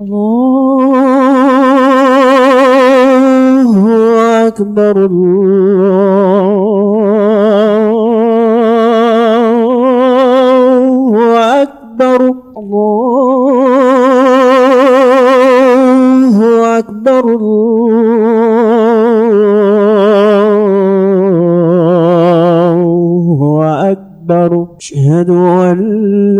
الله أكبر الله أكبر الله أكبر الله أكبر. أشهد أن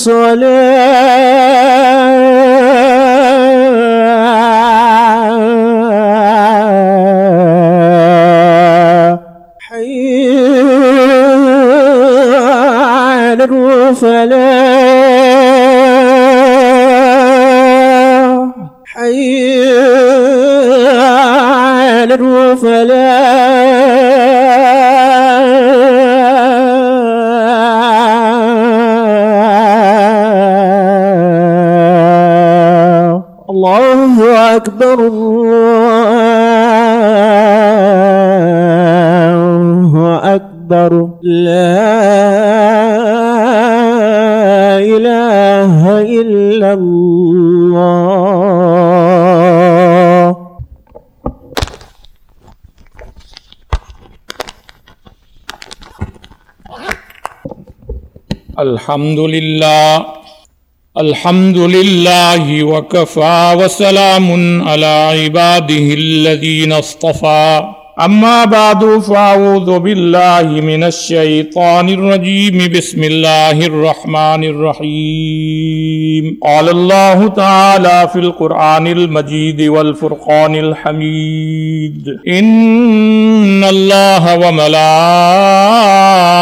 الصلاة. أكبر الله أكبر. لا إله إلا الله. الحمد لله. الحمد لله وكفى وسلام على عباده الذين اصطفى أما بعد فأعوذ بالله من الشيطان الرجيم بسم الله الرحمن الرحيم قال الله تعالى في القرآن المجيد والفرقان الحميد إن الله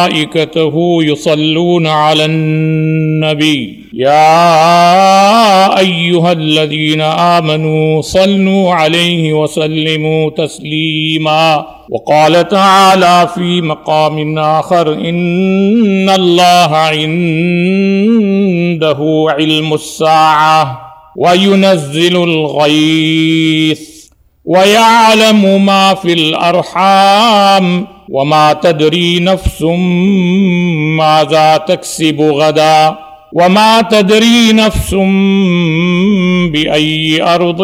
وملائكته يصلون على النبي يا أيها الذين آمنوا صلوا عليه وسلموا تسليما. وقال تعالى في مقام آخر إن الله عنده علم الساعة وينزل الغيث ويعلم ما في الأرحام وما تدري نفس ماذا تكسب غدا. وما تدري نفس بأي أرض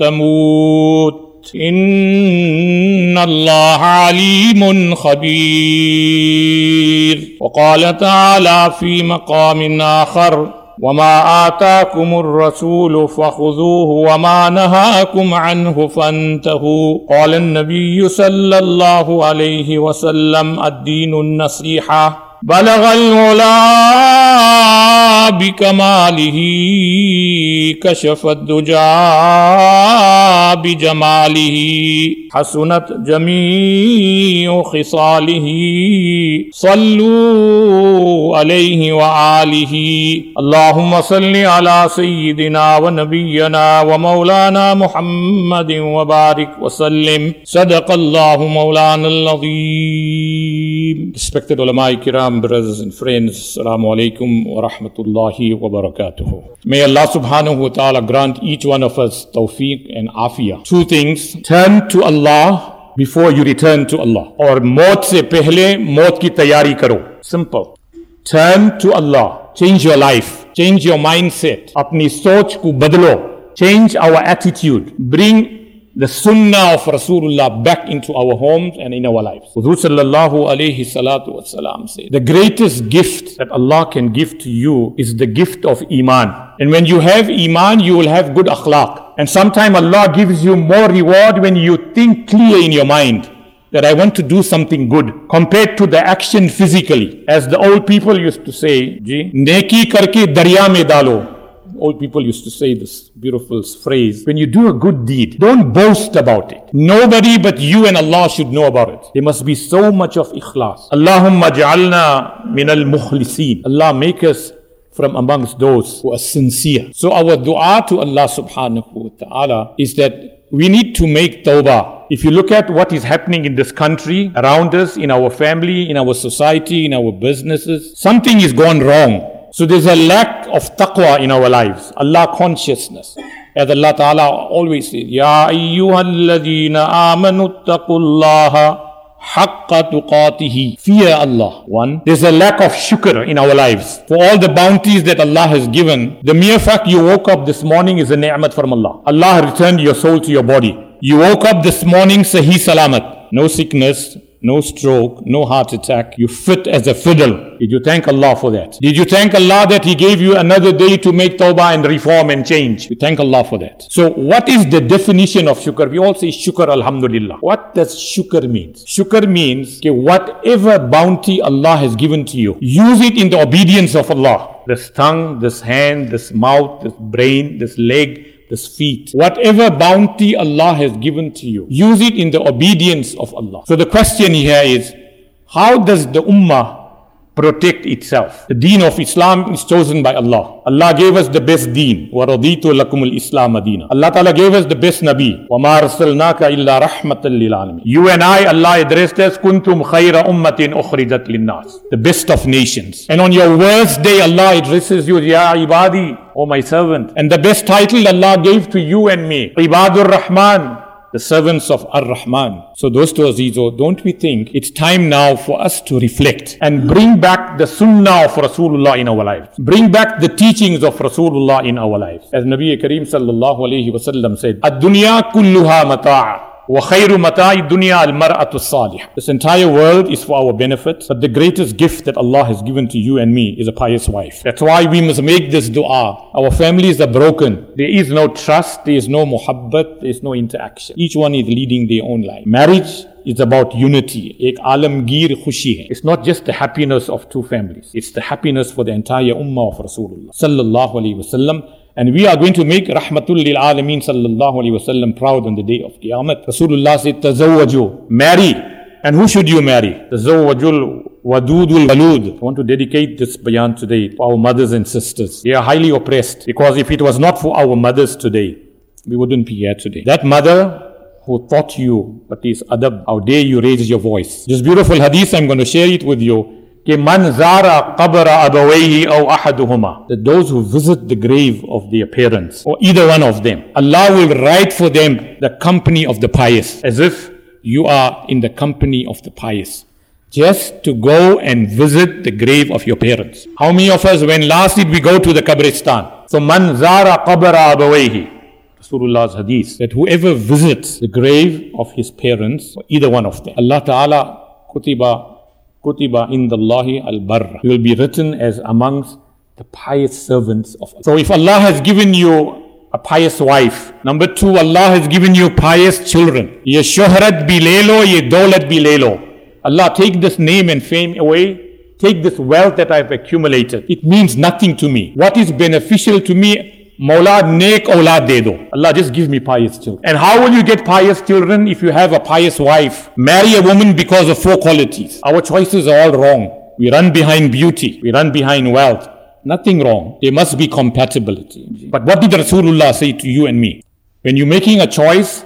تموت. إن الله عليم خبير. وقال تعالى في مقام آخر وما آتاكم الرسول فخذوه وما نهاكم عنه فانتهوا. قال النبي صلى الله عليه وسلم الدين النصيحة. بلغ الولا بکمالہ کشفت دجا بجمالہ حسنت جمیع خصالہ صلو علیہ وآلہ اللہم صلی علی سیدنا و نبینا و مولانا محمد و بارک وسلم. صدق اللہ مولانا العظیم. Respected علماء کرام، brothers and friends السلام علیکم ورحمت اللہ rahmatullahi wa. May Allah subhanahu wa ta'ala grant each one of us tawfiq and afiyah. Two things. Turn to Allah before you return to Allah. Or maut se pehle maut ki tayari karo. Simple. Turn to Allah. Change your life. Change your mindset. Apni soch ko badlo. Change our attitude. Bring the sunnah of Rasulullah back into our homes and in our lives. Alayhi salatu said, the greatest gift that Allah can give to you is the gift of iman. And when you have iman, you will have good akhlaq. And sometimes Allah gives you more reward when you think clear in your mind that I want to do something good compared to the action physically. As the old people used to say, ji, neki karke darya mein dalo. Old people used to say this beautiful phrase. When you do a good deed, don't boast about it. Nobody but you and Allah should know about it. There must be so much of ikhlas. Allahumma ja'alna min al-mukhlisin. Allah make us from amongst those who are sincere. So our dua to Allah subhanahu wa ta'ala is that we need to make tawbah. If you look at what is happening in this country, around us, in our family, in our society, in our businesses, something is gone wrong. So there's a lack of taqwa in our lives, Allah consciousness. As Allah Ta'ala always says, Ya ayyuhalladhina amanu taqullaha haqqa tuqatihi. Fear Allah. One, there's a lack of shukr in our lives. For all the bounties that Allah has given, the mere fact you woke up this morning is a ni'mat from Allah. Allah returned your soul to your body. You woke up this morning sahi salamat. No sickness, no stroke, no heart attack. You fit as a fiddle. Did you thank Allah for that? Did you thank Allah that He gave you another day to make tawbah and reform and change? You thank Allah for that. So, what is the definition of shukr? We all say shukr, alhamdulillah. What does shukr mean? Shukr means okay, whatever bounty Allah has given to you, use it in the obedience of Allah. This tongue, this hand, this mouth, this brain, this leg, this feet. Whatever bounty Allah has given to you, use it in the obedience of Allah. So the question here is, how does the ummah protect itself. The deen of Islam is chosen by Allah. Allah gave us the best deen. وَرَضِيتُ لَكُمُ الْإِسْلَامَ دِينًا Allah Ta'ala gave us the best Nabi. وَمَا رَسَلْنَاكَ إِلَّا رَحْمَةً لِلْعَالَمِينَ You and I, Allah addressed us, كُنْتُمْ خَيْرَ أُمَّةٍ أُخْرِجَتْ لِلنَّاسِ The best of nations. And on your worst day, Allah addresses you, Ya ibadi, O my servant. And the best title Allah gave to you and me, Ibadur Rahman, the servants of Ar-Rahman. So those two Azizo, don't we think it's time now for us to reflect and bring back the sunnah of Rasulullah in our lives. Bring back the teachings of Rasulullah in our lives. As Nabi Kareem sallallahu alayhi wasallam said, Ad-dunya kulluha mata'a. وَخَيْرُ مَتَاعِ الدُّنْيَا الْمَرْأَةُ الصَّالِحَةُ This entire world is for our benefit, but the greatest gift that Allah has given to you and me is a pious wife. That's why we must make this dua. Our families are broken. There is no trust, there is no muhabbat, there is no interaction. Each one is leading their own life. Marriage is about unity. Ek alamgir khushi hai. It's not just the happiness of two families. It's the happiness for the entire ummah of Rasulullah sallallahu alaihi wasallam. And we are going to make Rahmatul lil Alameen sallallahu alayhi wasallam proud on the day of Qiyamah. Rasulullah said, Tazawwaju, marry. And who should you marry? Tazawwajul wadudul walud. I want to dedicate this bayan today to our mothers and sisters. They are highly oppressed because if it was not for our mothers today, we wouldn't be here today. That mother who taught you what is adab, how dare you raise your voice. This beautiful hadith, I'm going to share it with you that those who visit the grave of their parents or either one of them Allah will write for them the company of the pious as if you are in the company of the pious just to go and visit the grave of your parents. How many of us when last did we go to the kabristan so man zara qabra abawayhi. Rasulullah's hadith that whoever visits the grave of his parents or either one of them Allah ta'ala kutiba kutiba indallahi al-barr. You will be written as amongst the pious servants of Allah. So if Allah has given you a pious wife, number two, Allah has given you pious children. Ye shohrat bhi le ye. Allah take this name and fame away. Take this wealth that I've accumulated. It means nothing to me. What is beneficial to me Mawla nek aulad de do. Allah just give me pious children. And how will you get pious children if you have a pious wife? Marry a woman because of four qualities. Our choices are all wrong. We run behind beauty. We run behind wealth. Nothing wrong. There must be compatibility. But what did Rasulullah say to you and me? When you're making a choice,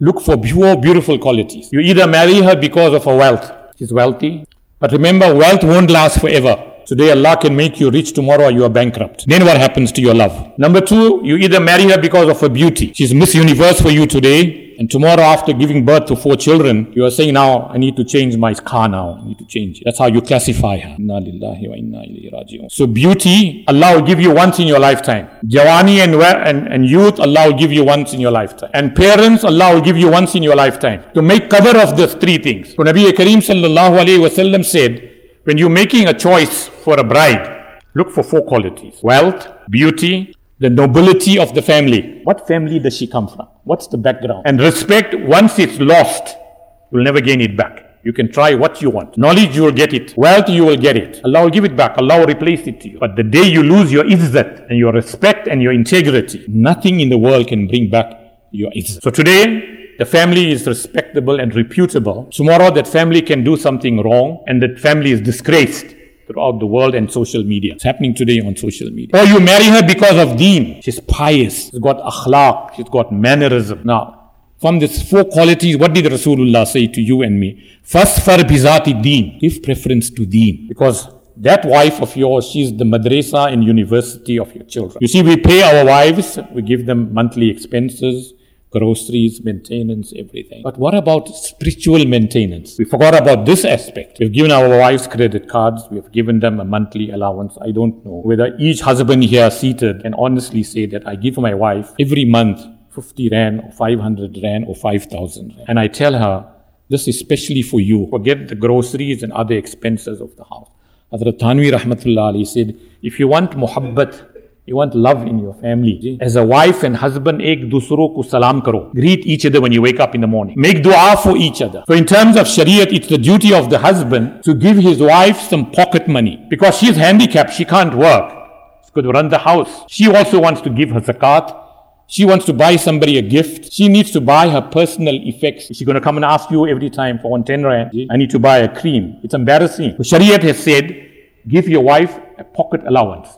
look for pure, beautiful qualities. You either marry her because of her wealth. She's wealthy. But remember, wealth won't last forever. Today Allah can make you rich, tomorrow you are bankrupt. Then what happens to your love? Number two, you either marry her because of her beauty. She's Miss Universe for you today. and tomorrow after giving birth to four children, you are saying now, I need to change my car now. I need to change it. That's how you classify her. Wa. So beauty, Allah will give you once in your lifetime. Jawani and, and, and youth, Allah will give you once in your lifetime. And parents, Allah will give you once in your lifetime. To make cover of these three things. So Nabi Kareem sallallahu alayhi wasallam said, when you're making a choice for a bride, look for four qualities. Wealth, beauty, the nobility of the family. What family does she come from? What's the background? And respect, once it's lost, you'll never gain it back. You can try what you want. Knowledge, you will get it. Wealth, you will get it. Allah will give it back. Allah will replace it to you. But the day you lose your izzat and your respect and your integrity, nothing in the world can bring back your izzat. So today, the family is respectable and reputable. Tomorrow, that family can do something wrong and that family is disgraced throughout the world and social media. It's happening today on social media. Or you marry her because of deen. She's pious. She's got akhlaq. She's got mannerism. Now, from these four qualities, what did Rasulullah say to you and me? First, far bizati deen. Give preference to deen. Because that wife of yours, she's the madrasa and university of your children. You see, we pay our wives, we give them monthly expenses, groceries, maintenance, everything. But what about spiritual maintenance? We forgot about this aspect. We've given our wives credit cards, we've given them a monthly allowance. I don't know whether each husband here seated can honestly say that I give my wife every month 50 rand or 500 rand or 5000 rand. And I tell her, this is especially for you. Forget the groceries and other expenses of the house. Hazrat Thanvi Rahmatullah Ali said, if you want muhabbat, you want love in your family. As a wife and husband, ek dusro ko salam karo. Greet each other when you wake up in the morning. Make dua for each other. So in terms of Shariat, it's the duty of the husband to give his wife some pocket money. Because she's handicapped, she can't work. She could run the house. She also wants to give her zakat. She wants to buy somebody a gift. She needs to buy her personal effects. She's going to come and ask you every time for one ten rand. I need to buy a cream. It's embarrassing. So Shariat has said, give your wife a pocket allowance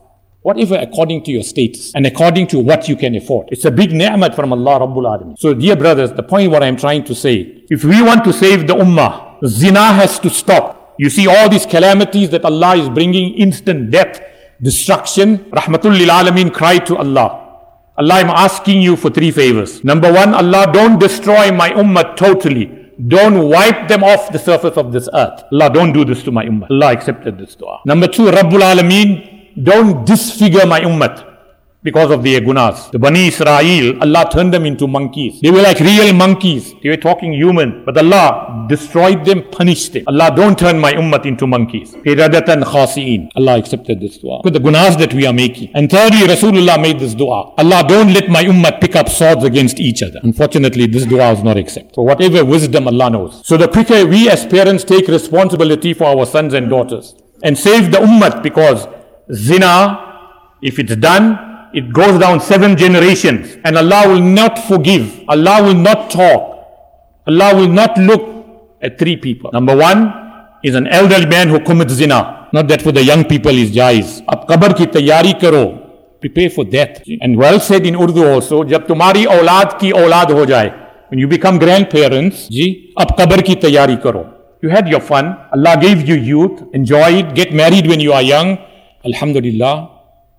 whatever according to your status and according to what you can afford. It's a big ni'mat from Allah Rabbul Alameen. So dear brothers, the point what I'm trying to say, if we want to save the ummah, zina has to stop. You see all these calamities that Allah is bringing, instant death, destruction. Rahmatul lil Alameen cry to Allah. Allah, I'm asking you for three favors. Number one, Allah, don't destroy my ummah totally. Don't wipe them off the surface of this earth. Allah, don't do this to my ummah. Allah accepted this dua. Number two, Rabbul Alameen, don't disfigure my ummah because of their gunas. The Bani Israel, Allah turned them into monkeys. They were like real monkeys. They were talking human. But Allah destroyed them, punished them. Allah don't turn my ummah into monkeys. Hiradatan khasi'in. Allah accepted this dua. Look at the gunas that we are making. And thirdly, Rasulullah made this dua. Allah don't let my ummah pick up swords against each other. Unfortunately, this dua is not accepted. So whatever wisdom Allah knows. So the quicker we as parents take responsibility for our sons and daughters and save the ummah because Zina, if it's done, it goes down seven generations and Allah will not forgive. Allah will not talk. Allah will not look at three people. Number one is an elderly man who commits zina. Not that for the young people is jais. Ab qabr ki tayari karo. Prepare for death. And well said in Urdu also, jab tumhari aulad ki aulad ho jaye. When you become grandparents, ji, ab qabr ki tayari karo. You had your fun. Allah gave you youth. Enjoy it. Get married when you are young. Alhamdulillah.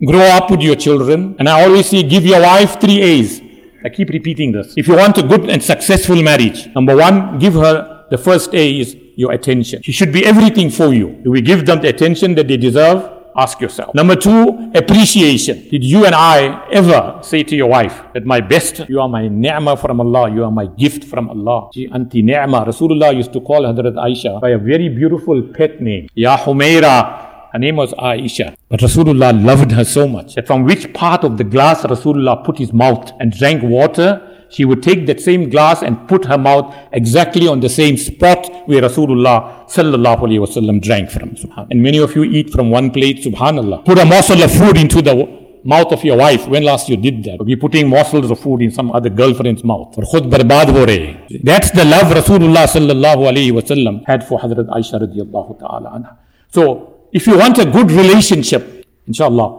Grow up with your children. And I always say, give your wife three A's. I keep repeating this. If you want a good and successful marriage, number one, give her the first A is your attention. She should be everything for you. Do we give them the attention that they deserve? Ask yourself. Number two, appreciation. Did you and I ever say to your wife that my best, you are my ni'mah from Allah, you are my gift from Allah? She anti ni'mah. Rasulullah used to call Hadrat Aisha by a very beautiful pet name. Ya Humaira. Her name was Aisha. But Rasulullah loved her so much that from which part of the glass Rasulullah put his mouth and drank water, she would take that same glass and put her mouth exactly on the same spot where Rasulullah sallallahu alaihi wasallam drank from. And many of you eat from one plate, subhanallah. Put a morsel of food into the mouth of your wife. When last you did that? You're putting morsels of food in some other girlfriend's mouth. That's the love Rasulullah sallallahu alaihi wasallam had for Hazrat Aisha radiallahu ta'ala anha. So if you want a good relationship, inshallah,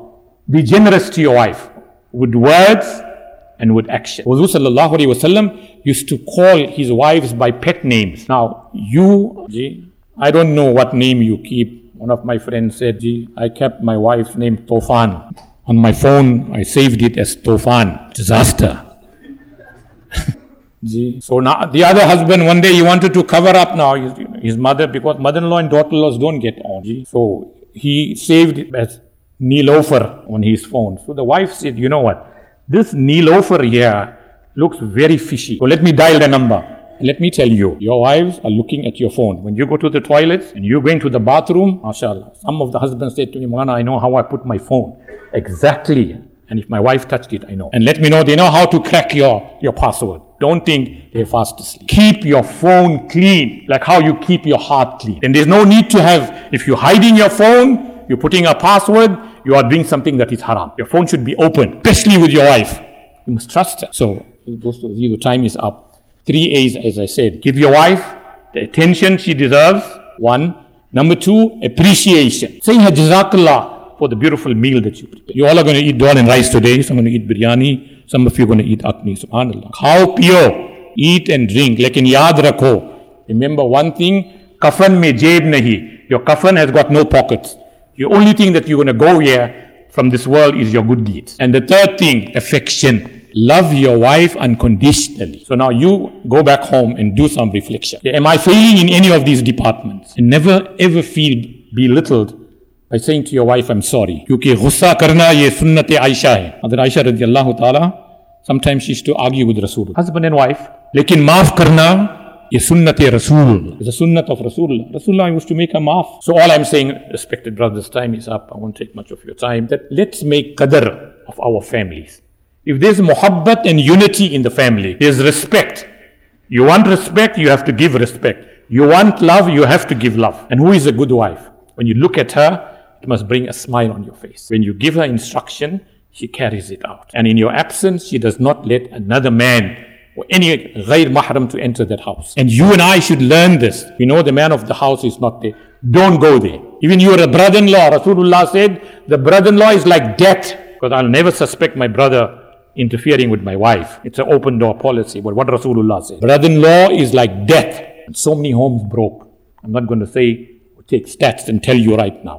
be generous to your wife with words and with action. Wudu wasallam used to call his wives by pet names. Now, you, I don't know what name you keep. One of my friends said, I kept my wife's name Tofan. On my phone, I saved it as Tofan, disaster. So now the other husband one day he wanted to cover up now his, his mother because mother-in-law and daughter-in-laws don't get on. So he saved it as Neelofer on his phone. So the wife said, you know what? This Neelofer here looks very fishy. So let me dial the number. Let me tell you, your wives are looking at your phone. When you go to the toilets and you're going to the bathroom, mashallah, some of the husbands said to me, Mana, I know how I put my phone. Exactly. And if my wife touched it, I know. And let me know they know how to crack your, your password. Don't think they're fast asleep. Keep your phone clean, like how you keep your heart clean. And there's no need to have, if you're hiding your phone, you're putting a password, you are doing something that is haram. Your phone should be open, especially with your wife. You must trust her. So, those of you, the time is up. Three A's, as I said. Give your wife the attention she deserves. One. Number two, appreciation. Say her jazakallah for the beautiful meal that you prepare. You all are going to eat dal and rice today. Some are going to eat biryani. Some of you are going to eat akni. Subhanallah. Khao piyo. Eat and drink. Lekin yaad rakho. Remember one thing. Kafan mein jeb nahi. Your kafan has got no pockets. The only thing that you're going to go here from this world is your good deeds. And the third thing, affection. Love your wife unconditionally. So now you go back home and do some reflection. Am I failing in any of these departments? And never ever feel belittled by saying to your wife, I'm sorry. क्योंकि गुस्सा करना ये सुन्नत आयशा है Mother Aisha radiallahu ta'ala, sometimes she used to argue with Rasul. Husband and wife. लेकिन माफ करना ये सुन्नत रसूल is a sunnat of Rasulullah. Rasulullah used to make a maaf. So all I'm saying, respected brothers, time is up. I won't take much of your time. That let's make qadr of our families. If there's muhabbat and unity in the family, there's respect. You want respect, you have to give respect. You want love, you have to give love. And who is a good wife? When you look at her, it must bring a smile on your face. When you give her instruction, she carries it out. And in your absence, she does not let another man or any ghair mahram to enter that house. And you and I should learn this. We know the man of the house is not there. Don't go there. Even you're a brother-in-law. Rasulullah said, the brother-in-law is like death. Because I'll never suspect my brother interfering with my wife. It's an open door policy. But what Rasulullah said, brother-in-law is like death. And so many homes broke. I'm not going to say, take stats and tell you right now.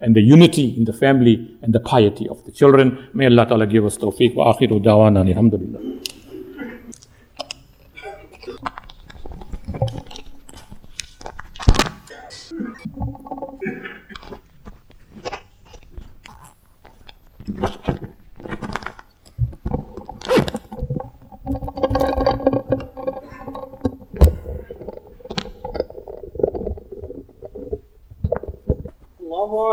and the unity in the family and the piety of the children. May Allah Ta'ala give us tawfiq wa akhiru dawana alhamdulillah.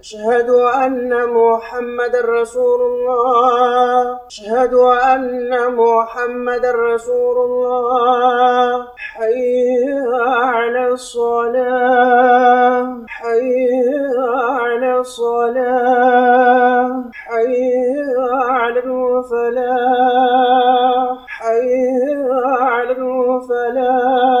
أشهد أن محمد رسول الله. أشهد أن محمد رسول الله. حي على الصلاة. حي على الصلاة. حي على الفلاح حي على الفلاح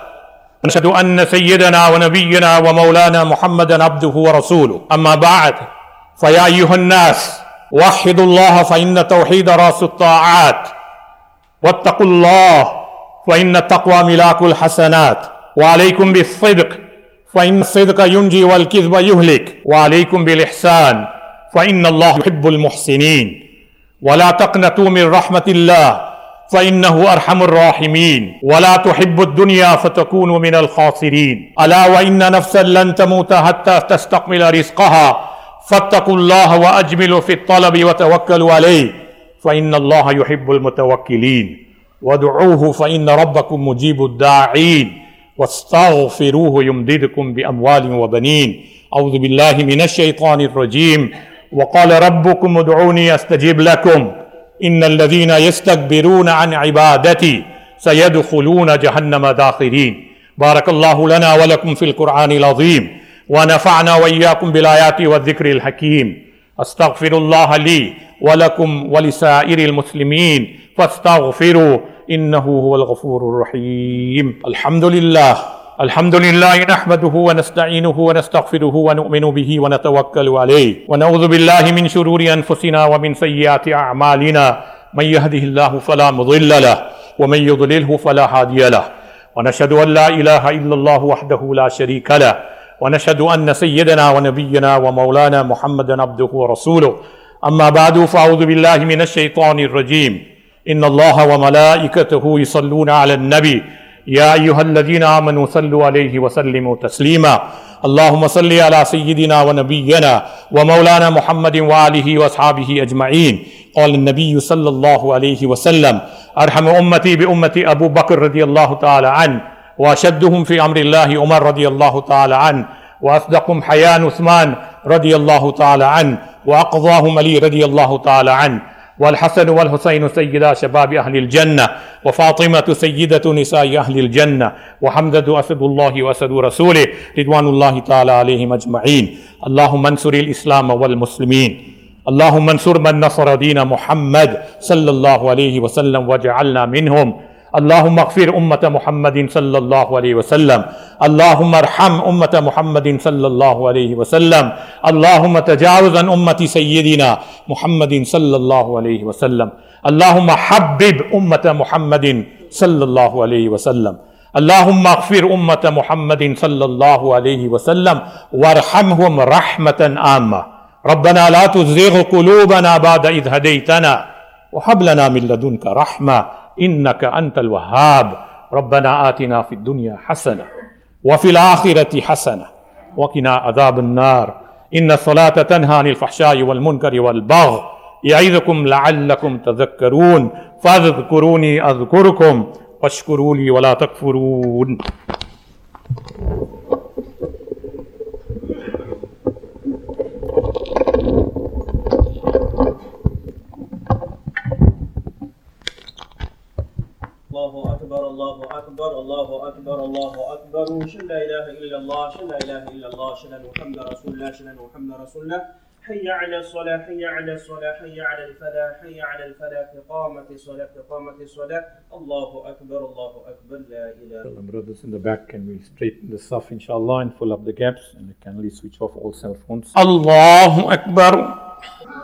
ونشهد أن سيدنا ونبينا ومولانا محمدا عبده ورسوله. أما بعد فيا أيها الناس وحدوا الله فإن توحيد رأس الطاعات واتقوا الله فإن التقوى ملاك الحسنات وعليكم بالصدق فإن الصدق ينجي والكذب يهلك وعليكم بالإحسان فإن الله يحب المحسنين. ولا تقنطوا من رحمة الله فإنه أرحم الراحمين. ولا تحب الدنيا فتكون من الخاسرين. ألا وإن نفسا لن تموت حتى تستكمل رزقها. فاتقوا الله وأجملوا في الطلب وتوكلوا عليه. فإن الله يحب المتوكلين. وادعوه فإن ربكم مجيب الداعين. واستغفروه يمددكم بأموال وبنين. أعوذ بالله من الشيطان الرجيم. وقال ربكم ادعوني أستجب لكم. إن الذين يستكبرون عن عبادتي سيدخلون جهنم داخرين. بارك الله لنا ولكم في القرآن العظيم ونفعنا وإياكم بالآيات والذكر الحكيم. أستغفر الله لي ولكم ولسائر المسلمين فاستغفروا إنه هو الغفور الرحيم. الحمد لله. الحمد لله نحمده ونستعينه ونستغفره ونؤمن به ونتوكل عليه ونعوذ بالله من شرور أنفسنا ومن سيئات أعمالنا من يهده الله فلا مضل له ومن يضلله فلا هادي له ونشهد أن لا إله إلا الله وحده لا شريك له ونشهد أن سيدنا ونبينا ومولانا محمدا عبده ورسوله أما بعد فأعوذ بالله من الشيطان الرجيم إن الله وملائكته يصلون على النبي يا أيها الذين آمنوا صلوا عليه وسلموا تسليما اللهم صل على سيدنا ونبينا ومولانا محمد وآله وأصحابه أجمعين قال النبي صلى الله عليه وسلم أرحم أمتي بأمتي أبو بكر رضي الله تعالى عنه وأشدهم في أمر الله عمر رضي الله تعالى عنه وأصدقهم حيان عثمان رضي الله تعالى عنه وأقضاهم علي رضي الله تعالى عنه والحسن والحسين سيدا شباب أهل الجنة وفاطمة سيدة نساء أهل الجنة وحمدة أسد الله وأسد رسوله رضوان الله تعالى عليهم أجمعين اللهم انصر الإسلام والمسلمين اللهم انصر من نصر دين محمد صلى الله عليه وسلم واجعلنا منهم اللہ مغفر امت محمد صلی اللہ علیہ وسلم اللہ ارحم امت محمد صلی اللہ علیہ وسلم اللہ تجاوز امت سیدنا محمد صلی اللہ علیہ وسلم اللہ حبب امت محمد صلی اللہ علیہ وسلم اللهم اغفر امه محمد صلى الله عليه وسلم وارحمهم رحمه عامه ربنا لا تزغ قلوبنا بعد إذ هديتنا وهب من لدنك رحمه إنك أنت الوهاب. ربنا آتنا في الدنيا حسنة وفي الآخرة حسنة وقنا عذاب النار. إن الصلاة تنهى عن الفحشاء والمنكر والبغي. يعظكم لعلكم تذكرون. فاذكروني أذكركم واشكروا لي ولا تكفرون الله أكبر الله أكبر الله أكبر الله أكبر شن لا إله إلا الله شن لا إله إلا الله شن محمد رسول الله شن محمد رسول الله حي على الصلاة حي على الصلاة حي على الفلاح حي على الفلاح قامت الصلاة قامت الصلاة الله أكبر الله أكبر لا إله Well, brothers in the back, can we straighten this off, inshallah, and fill up the gaps? And we can at switch off all cell phones. Allahu Akbar.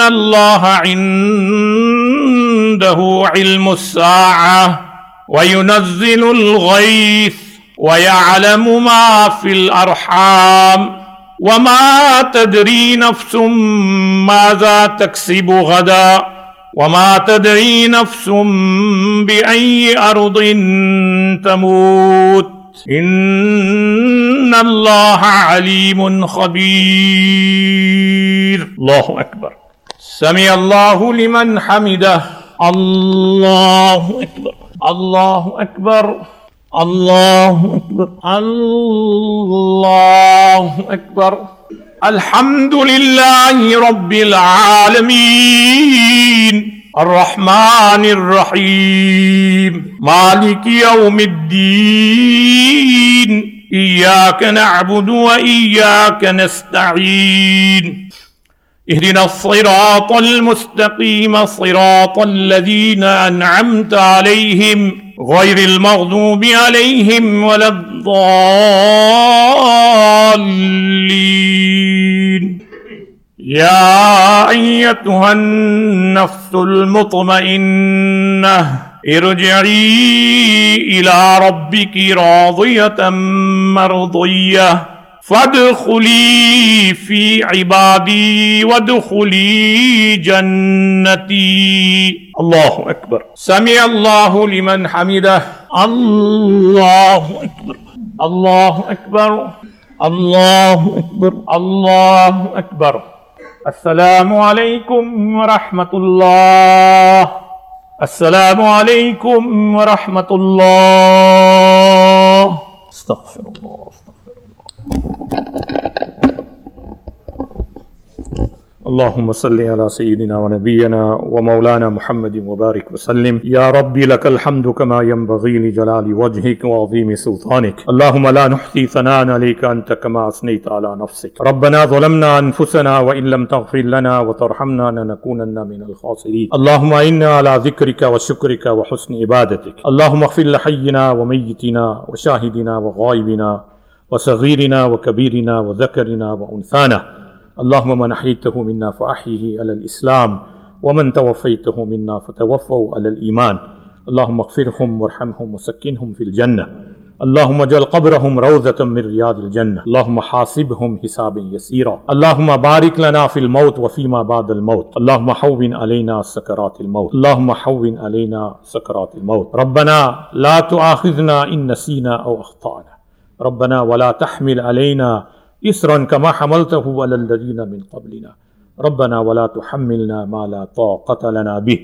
الله عنده علم الساعة وينزل الغيث ويعلم ما في الأرحام وما تدري نفس ماذا تكسب غدا وما تدري نفس بأي أرض تموت إن الله عليم خبير. الله أكبر. سمع الله لمن حمده. الله أكبر. الله أكبر. الله أكبر. الله أكبر. الحمد لله رب العالمين. الرحمن الرحيم. مالك يوم الدين. إياك نعبد وإياك نستعين. اهدنا الصراط المستقيم صراط الذين أنعمت عليهم غير المغضوب عليهم ولا الضالين. يا أيتها النفس المطمئنة ارجعي إلى ربك راضية مرضية. فادخلي في عبادي وادخلي جنتي. الله أكبر. سمع الله لمن حمده. الله أكبر. الله أكبر. الله أكبر. الله أكبر. السلام عليكم ورحمة الله. السلام عليكم ورحمة الله. استغفر الله. اللهم صل على سيدنا ونبينا ومولانا محمد وبارك وسلم. يا ربي، لك الحمد كما ينبغي لجلال وجهك وعظيم سلطانك. اللهم لا نحصي ثناء عليك أنت كما أثنيت على نفسك. ربنا ظلمنا أنفسنا وإن لم تغفر لنا وترحمنا لنكونن من الخاسرين. اللهم إنا على ذكرك وشكرك وحسن عبادتك. اللهم اغفر لحينا وميتنا وشاهدنا وغائبنا وصغيرنا وكبيرنا وذكرنا وأنثانا. اللهم من أحييته منا فأحيه على الإسلام، ومن توفيته منا فتوفوا على الإيمان. اللهم اغفرهم وارحمهم وسكنهم في الجنة. اللهم اجعل قبرهم روضة من رياض الجنة. اللهم حاسبهم حسابا يسيرا. اللهم بارك لنا في الموت وفيما بعد الموت. اللهم حون علينا سكرات الموت. اللهم حون علينا سكرات الموت. ربنا لا تؤاخذنا إن نسينا أو أخطأنا. ربنا ولا تحمل علينا إسرا كما حملته على الذين من قبلنا. ربنا ولا تحملنا ما لا طاقة لنا به.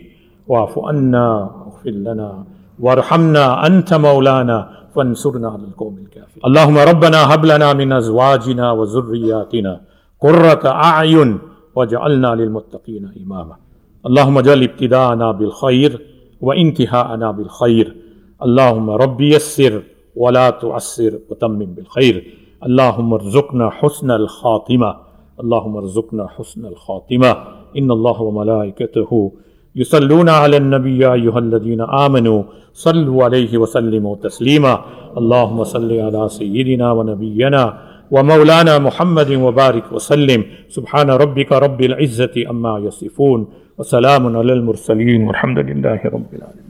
واعف عنا واغفر لنا وارحمنا أنت مولانا فانصرنا على القوم الكافرين. اللهم ربنا هب لنا من أزواجنا وذرياتنا قرة أعين واجعلنا للمتقين إماما. اللهم اجعل ابتداءنا بالخير وانتهاءنا بالخير. اللهم ربي يسر ولا تعصر و تمم بالخیر ارزقنا حسن الخاتمہ اللہ ارزقنا حسن الخاتمہ ان اللہ ملائکتہ یسلون على النبی یا ایہا الذین آمنوا صلوا علیہ وسلموا تسلیما اللہم صلی على سیدنا و نبینا ومولانا محمد وبارك وسلم. سبحان ربك رب العزة أما يصفون. وسلام على المرسلين. والحمد لله رب العالمين.